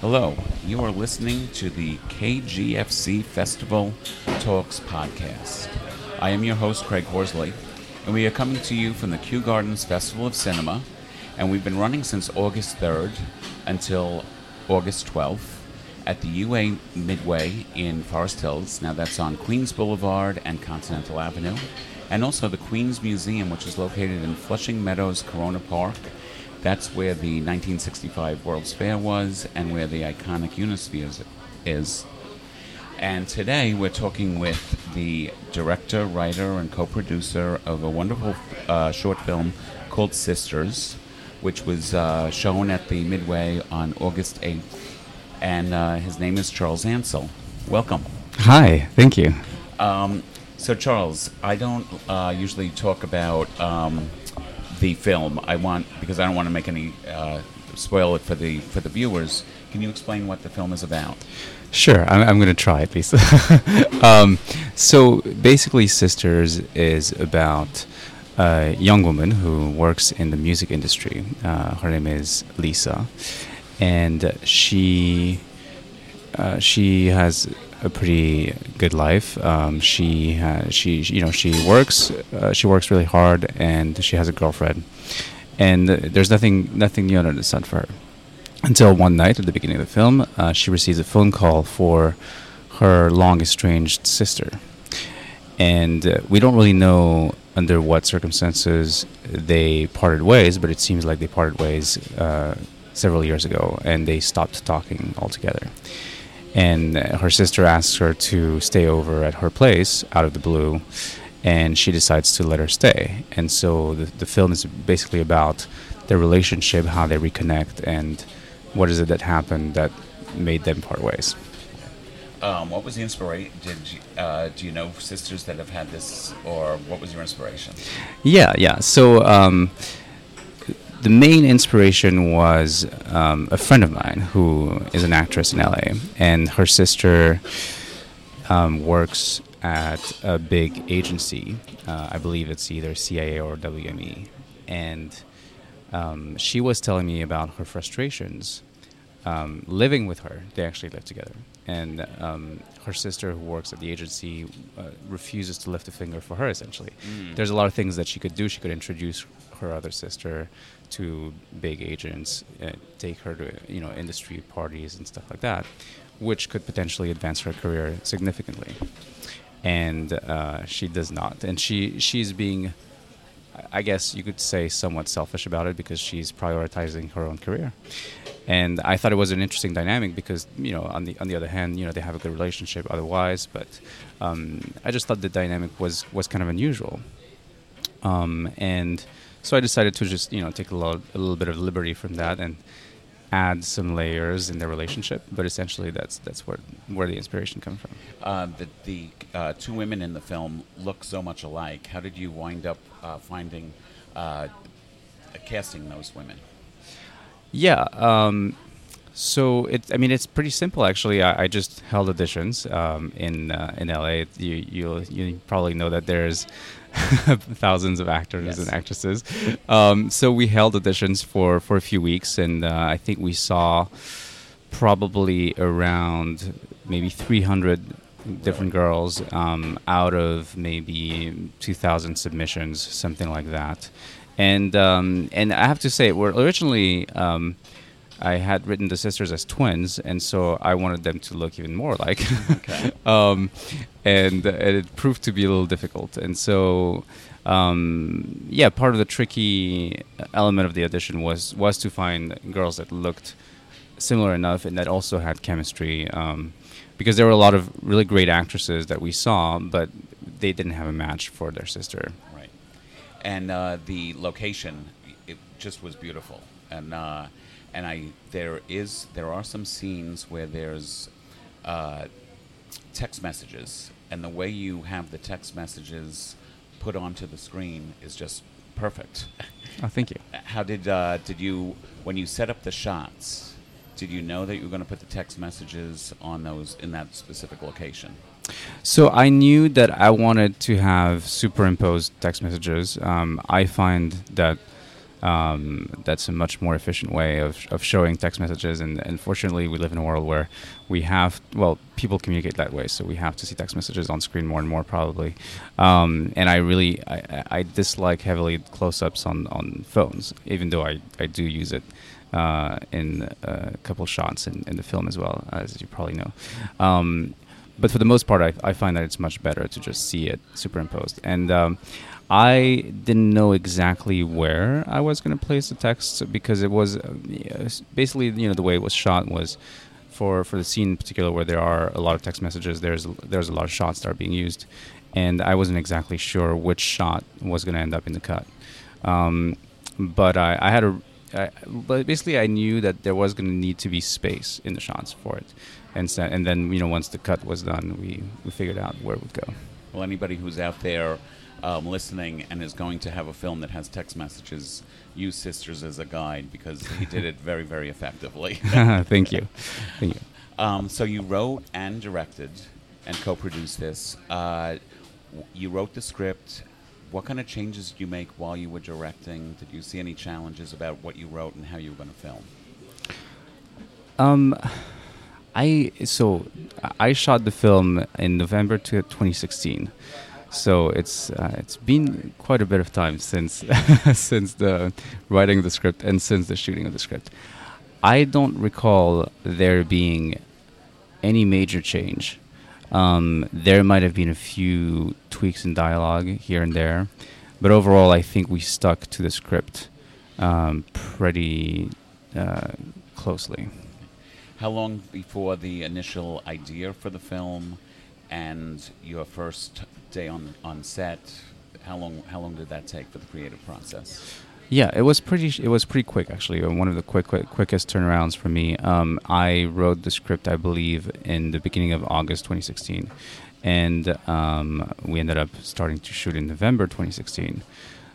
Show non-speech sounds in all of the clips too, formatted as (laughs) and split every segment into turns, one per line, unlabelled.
Hello, you are listening to the KGFC Festival Talks podcast. I am your host, Craig Horsley, and we are coming to you from the Kew Gardens Festival of Cinema, and we've been running since August 3rd until August 12th at the UA Midway in Forest Hills. Now, that's on Queens Boulevard and Continental Avenue, and also the Queens Museum, which is located in Flushing Meadows, Corona Park. That's where the 1965 World's Fair was and where the iconic Unisphere is. And today we're talking with the director, writer, and co producer of a wonderful uh, short film called Sisters, which was uh, shown at the Midway on August 8th. And uh, his name is Charles Ancelle. Welcome.
Hi, thank you.
Um, so, Charles, I don't uh, usually talk about um, the film. I want because I don't want to make any uh, spoil it for the for the viewers. Can you explain what the film is about?
Sure, I'm, I'm going to try at least. (laughs) um, so basically, Sisters is about a young woman who works in the music industry. Uh, her name is Lisa, and she uh, she has a pretty good life. Um, she she you know she works uh, she works really hard and she has a girlfriend, and there's nothing nothing new under the sun for her. Until one night at the beginning of the film, uh, she receives a phone call for her long estranged sister, and uh, we don't really know under what circumstances they parted ways, but it seems like they parted ways uh, several years ago, and they stopped talking altogether and her sister asks her to stay over at her place out of the blue and she decides to let her stay and so the, the film is basically about their relationship how they reconnect and what is it that happened that made them part ways
um, what was the inspiration? Did you, uh, do you know sisters that have had this, or what was your inspiration?
Yeah, yeah. So um, the main inspiration was um, a friend of mine who is an actress in LA, and her sister um, works at a big agency. Uh, I believe it's either CAA or WME, and um, she was telling me about her frustrations um, living with her. They actually live together, and um, her sister, who works at the agency, uh, refuses to lift a finger for her. Essentially, mm. there's a lot of things that she could do. She could introduce her other sister to big agents, uh, take her to you know industry parties and stuff like that, which could potentially advance her career significantly. And uh, she does not, and she she's being, I guess you could say, somewhat selfish about it because she's prioritizing her own career. And I thought it was an interesting dynamic because you know on the on the other hand you know they have a good relationship otherwise, but um, I just thought the dynamic was was kind of unusual. Um, and so I decided to just you know take a little, a little bit of liberty from that and add some layers in their relationship. But essentially, that's that's where where the inspiration comes from.
Uh, the the uh, two women in the film look so much alike. How did you wind up uh, finding uh, casting those women?
Yeah. Um, so it, I mean, it's pretty simple actually. I, I just held auditions um, in uh, in LA. You you you probably know that there's (laughs) thousands of actors yes. and actresses. Um, so we held auditions for, for a few weeks, and uh, I think we saw probably around maybe 300 different girls um, out of maybe 2,000 submissions, something like that. And um, and I have to say, we're originally um, I had written the sisters as twins, and so I wanted them to look even more like. okay. (laughs) um, and, and, it proved to be a little difficult, and so um, yeah, part of the tricky element of the audition was was to find girls that looked similar enough and that also had chemistry, um, because there were a lot of really great actresses that we saw, but they didn't have a match for their sister.
Right, and uh, the location it just was beautiful, and. Uh, and I there is there are some scenes where there's uh, text messages, and the way you have the text messages put onto the screen is just perfect.
Oh, thank you. (laughs)
How did uh, did you when you set up the shots? Did you know that you were going to put the text messages on those in that specific location?
So I knew that I wanted to have superimposed text messages. Um, I find that Um, that's a much more efficient way of, of showing text messages. And unfortunately, we live in a world where we have, well, people communicate that way. So we have to see text messages on screen more and more, probably. Um, and I really, I, I dislike heavily close ups on, on phones, even though I, I do use it. Uh, in a couple shots in, in the film as well, as you probably know. Um, but for the most part, I, I find that it's much better to just see it superimposed. And um, I didn't know exactly where I was going to place the text because it was uh, basically, you know, the way it was shot was for for the scene in particular where there are a lot of text messages. There's there's a lot of shots that are being used, and I wasn't exactly sure which shot was going to end up in the cut. Um, but I, I had a I, but basically, I knew that there was going to need to be space in the shots for it and so, and then you know once the cut was done, we we figured out where it would go.
Well, anybody who's out there um, listening and is going to have a film that has text messages, use Sisters as a guide because he did it very very effectively. (laughs)
Thank you, thank you.
Um, so you wrote and directed and co-produced this. Uh, you wrote the script. What kind of changes did you make while you were directing? Did you see any challenges about what you wrote and how you were going to film?
Um, I so I shot the film in November 2016. So it's uh, it's been quite a bit of time since (laughs) since the writing of the script and since the shooting of the script. I don't recall there being any major change. Um, there might have been a few tweaks in dialogue here and there, but overall, I think we stuck to the script um, pretty uh, closely
how long before the initial idea for the film and your first day on on set? How long how long did that take for the creative process?
Yeah, it was pretty. It was pretty quick, actually. One of the quick, quick quickest turnarounds for me. Um, I wrote the script, I believe, in the beginning of August 2016, and um, we ended up starting to shoot in November 2016.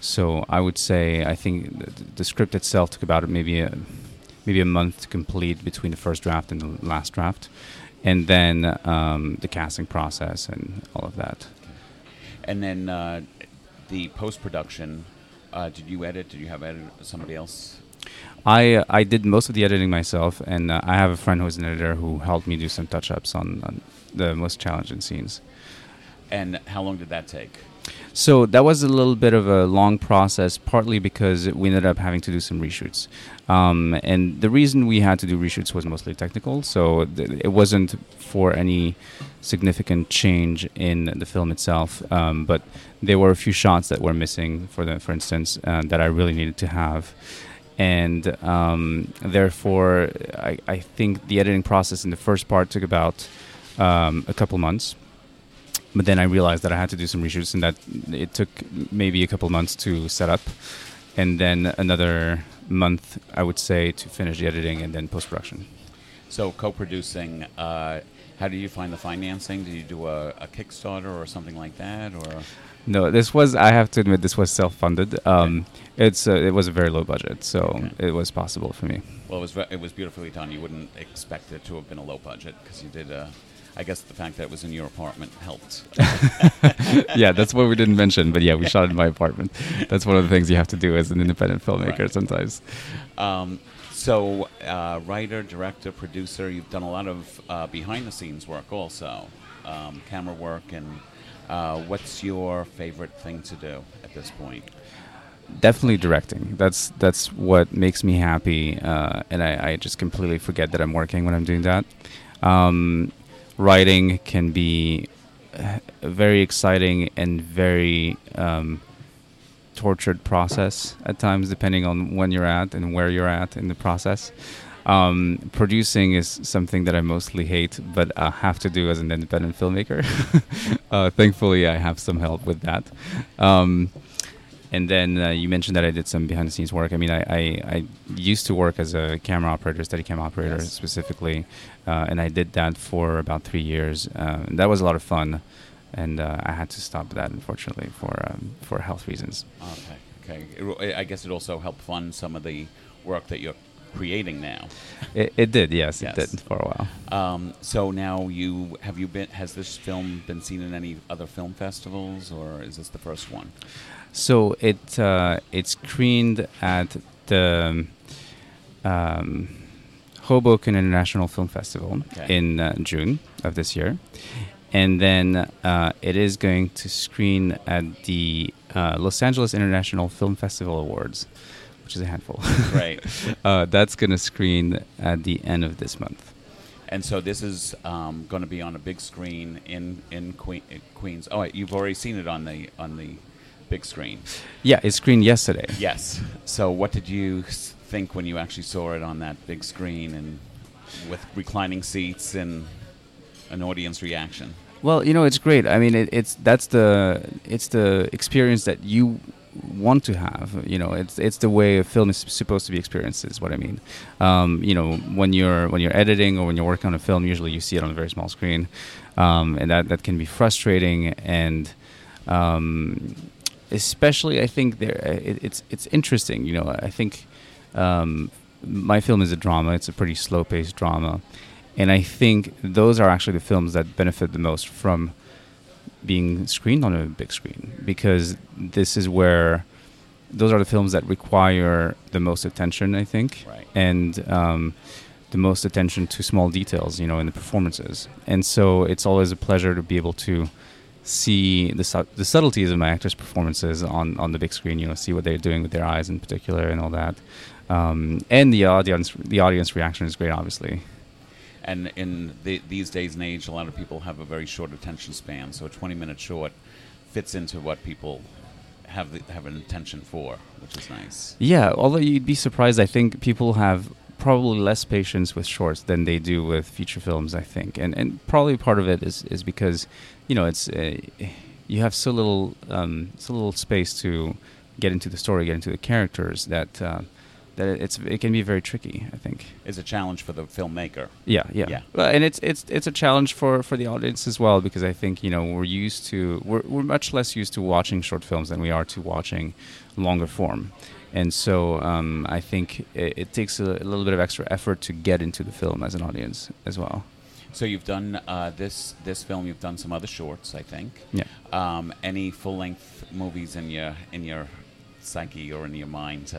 So I would say I think the, the script itself took about maybe a, maybe a month to complete between the first draft and the last draft, and then um, the casting process and all of that.
And then uh, the post production. Uh, did you edit? Did you have edit somebody else?
I I did most of the editing myself, and uh, I have a friend who's an editor who helped me do some touch ups on, on the most challenging scenes.
And how long did that take?
So that was a little bit of a long process, partly because we ended up having to do some reshoots. Um, and the reason we had to do reshoots was mostly technical, so th- it wasn't for any significant change in the film itself. Um, but there were a few shots that were missing, for the, for instance, uh, that I really needed to have. And um, therefore, I, I, think the editing process in the first part took about um, a couple months but then I realized that I had to do some reshoots and that it took maybe a couple months to set up, and then another month, I would say, to finish the editing and then post production.
So, co producing, uh, how do you find the financing? Did you do a, a, Kickstarter or something like that, or?
No, this was. I have to admit, this was self-funded. Um, okay. It's uh, it was a very low budget, so okay. it was possible for me.
Well, it was it was beautifully done. You wouldn't expect it to have been a low budget because you did a I guess the fact that it was in your apartment helped. (laughs)
yeah, that's what we didn't mention, but yeah, we shot in my apartment. That's one of the things you have to do as an independent filmmaker right. sometimes. Um,
so, uh, writer, director, producer, you've done a lot of uh, behind the scenes work also, um, camera work, and uh, what's your favorite thing to do at this point?
Definitely directing. That's that's what makes me happy, uh, and I, I, just completely forget that I'm working when I'm doing that. Um, writing can be uh, very exciting and very um, tortured process at times, depending on when you're at and where you're at in the process. Um, producing is something that I mostly hate, but I have to do as an independent filmmaker. (laughs) uh, thankfully, I have some help with that. Um, and then uh, you mentioned that I did some behind the scenes work. I mean, I, I, I used to work as a camera operator, Steadicam operator yes. specifically, uh, and I did that for about three years. Uh, that was a lot of fun, and uh, I had to stop that unfortunately for um, for health reasons.
Okay, okay. I guess it also helped fund some of the work that you're creating now.
It, it did, yes,
Yes.
it did for a while.
Um, so now you have you been has this film been seen in any other film festivals or is this the first one?
So it uh, it screened at the um, Hoboken International Film Festival
Okay.
in uh, June of this year, and then uh, it is going to screen at the uh, Los Angeles International Film Festival Awards, which is a handful.
Right. (laughs)
uh, that's going to screen at the end of this month.
And so this is um, going to be on a big screen in in que- in Queens. Oh, you've already seen it on the on the big screen.
Yeah, it screened yesterday.
Yes. So what did you think when you actually saw it on that big screen and with reclining seats and an audience reaction?
Well, you know, it's great. I mean, it, it's that's the it's the experience that you want to have. You know, it's it's the way a film is supposed to be experienced. Is what I mean. Um, you know, when you're when you're editing or when you're working on a film, usually you see it on a very small screen, um, and that that can be frustrating and. Um, especially, I think there it, it's it's interesting. You know, I think um, my film is a drama. It's a pretty slow paced drama, and I think those are actually the films that benefit the most from being screened on a big screen because this is where those are the films that require the most attention. I think,
Right.
and um, the most attention to small details. You know, in the performances, and so it's always a pleasure to be able to see the su- the subtleties of my actors' performances on on the big screen. You know, see what they're doing with their eyes in particular and all that. Um, and the audience the audience reaction is great, obviously.
And in the, these days and age, a lot of people have a very short attention span. So a 20 minute short fits into what people have the, have an attention for, which is nice.
Yeah, although you'd be surprised, I think people have probably less patience with shorts than they do with feature films. I think, and and probably part of it is is because you know it's uh, you have so little um, so little space to get into the story, get into the characters that. Uh, that it's it can be very tricky. I think.
Is a challenge for the filmmaker.
Yeah, yeah,
Yeah.
Well, and it's it's it's a challenge for for the audience as well because I think you know we're used to we're we're much less used to watching short films than we are to watching longer form, and so um, I think it, it takes a, a little bit of extra effort to get into the film as an audience as well.
So you've done uh, this this film. You've done some other shorts, I think.
Yeah.
Um, any full length movies in your in your psyche or in your mind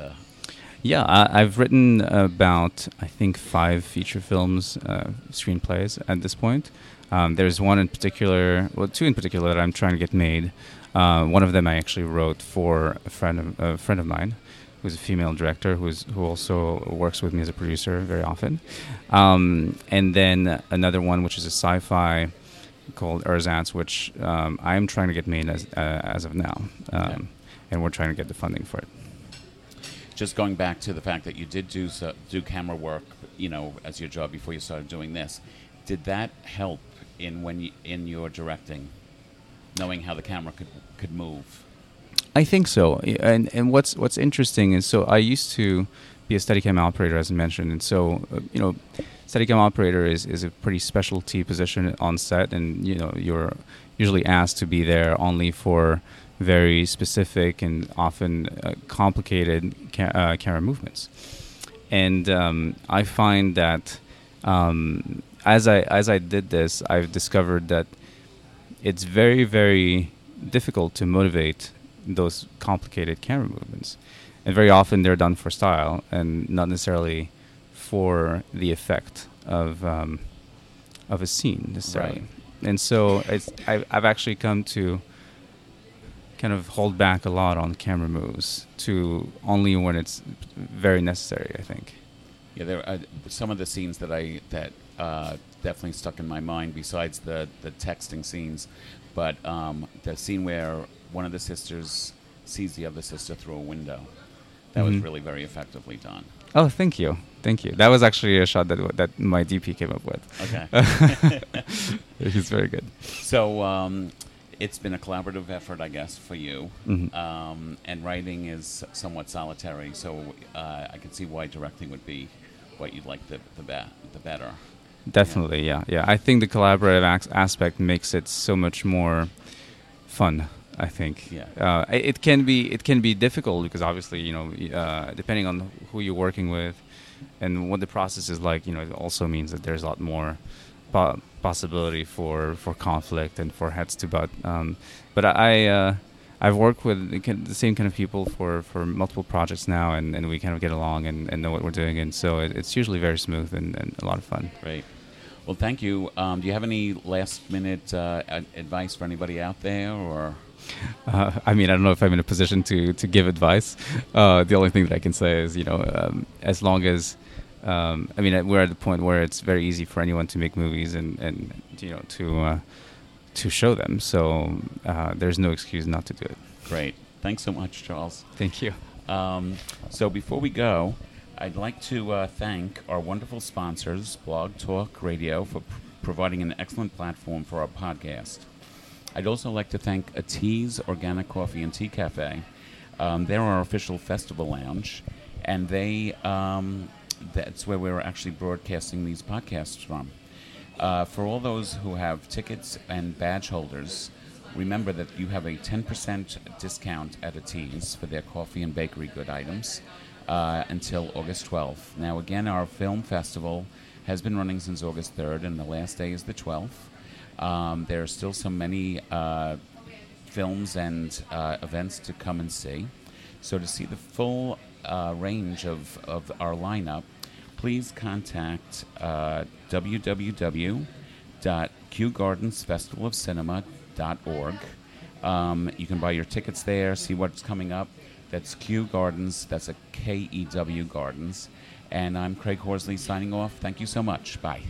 Yeah, I, I've written about I think five feature films, uh, screenplays at this point. Um, there's one in particular, well, two in particular that I'm trying to get made. Uh, one of them I actually wrote for a friend of a friend of mine, who's a female director who's who also works with me as a producer very often. Um, and then another one which is a sci-fi called Ersatz, which um, I'm trying to get made as uh, as of now, um,
Okay.
and we're trying to get the funding for it.
Just going back to the fact that you did do so, do camera work, you know, as your job before you started doing this, did that help in when you, in your directing, knowing how the camera could could move?
I think so. And and what's what's interesting is so I used to be a Steadicam operator, as I mentioned, and so uh, you know, Steadicam operator is is a pretty specialty position on set, and you know you're usually asked to be there only for very specific and often uh, complicated ca- uh, camera movements. And um, I find that um, as I as I did this, I've discovered that it's very very difficult to motivate those complicated camera movements and very often they're done for style and not necessarily for the effect of um, of a scene necessarily
Right.
and so it's I've, I've actually come to kind of hold back a lot on camera moves to only when it's very necessary i think
Yeah, there are some of the scenes that I that uh, definitely stuck in my mind. Besides the the texting scenes, but um, the scene where one of the sisters sees the other sister through a window, that was
Mhm.
really very effectively done.
oh thank you thank you that was actually a shot that that my dp came up with
Okay. (laughs) (laughs)
he's very good
So um, it's been a collaborative effort, I guess, for you.
Mhm.
Um, and writing is somewhat solitary, so uh, I can see why directing would be what you'd like the the, be- the better.
Definitely, yeah, yeah. I think the collaborative ac- aspect makes it so much more fun. I think.
Yeah.
Uh, it- it can be it can be difficult because obviously you know uh, depending on who you're working with, and what the process is like, you know, it also means that there's a lot more po- possibility for for conflict and for heads to butt. Um, but I. Uh, I've worked with the same kind of people for, for multiple projects now, and, and we kind of get along and, and know what we're doing, and so it, it's usually very smooth and, and a lot of fun.
Great. Well, thank you. Um, do you have any last minute uh, advice for anybody out there, or? (laughs)
Uh, I mean, I don't know if I'm in a position to to give advice. Uh, the only thing that I can say is, you know, um, as long as um, I mean, we're at the point where it's very easy for anyone to make movies and and you know to uh, to show them. So uh, there's no excuse not to do it.
Great. Thanks so much, Charles.
Thank you.
Um, so before we go, I'd like to uh, thank our wonderful sponsors, Blog Talk Radio, for pr- providing an excellent platform for our podcast. I'd also like to thank Ateez Organic Coffee and Tea Cafe. Um, they're our official festival lounge, and they um, that's where we're actually broadcasting these podcasts from. Uh, for all those who have tickets and badge holders, remember that you have a 10% discount at Ateez for their coffee and bakery good items uh, until August 12th. Now, again, our film festival has been running since August 3rd, and the last day is the 12th. Um, there are still so many uh, films and uh, events to come and see. So, to see the full uh, range of, of our lineup, please contact uh, www.kewgardensfestivalofcinema.org. Um, you can buy your tickets there, see what's coming up. That's Kew Gardens. That's a K E W Gardens. And I'm Craig Horsley signing off. Thank you so much. Bye.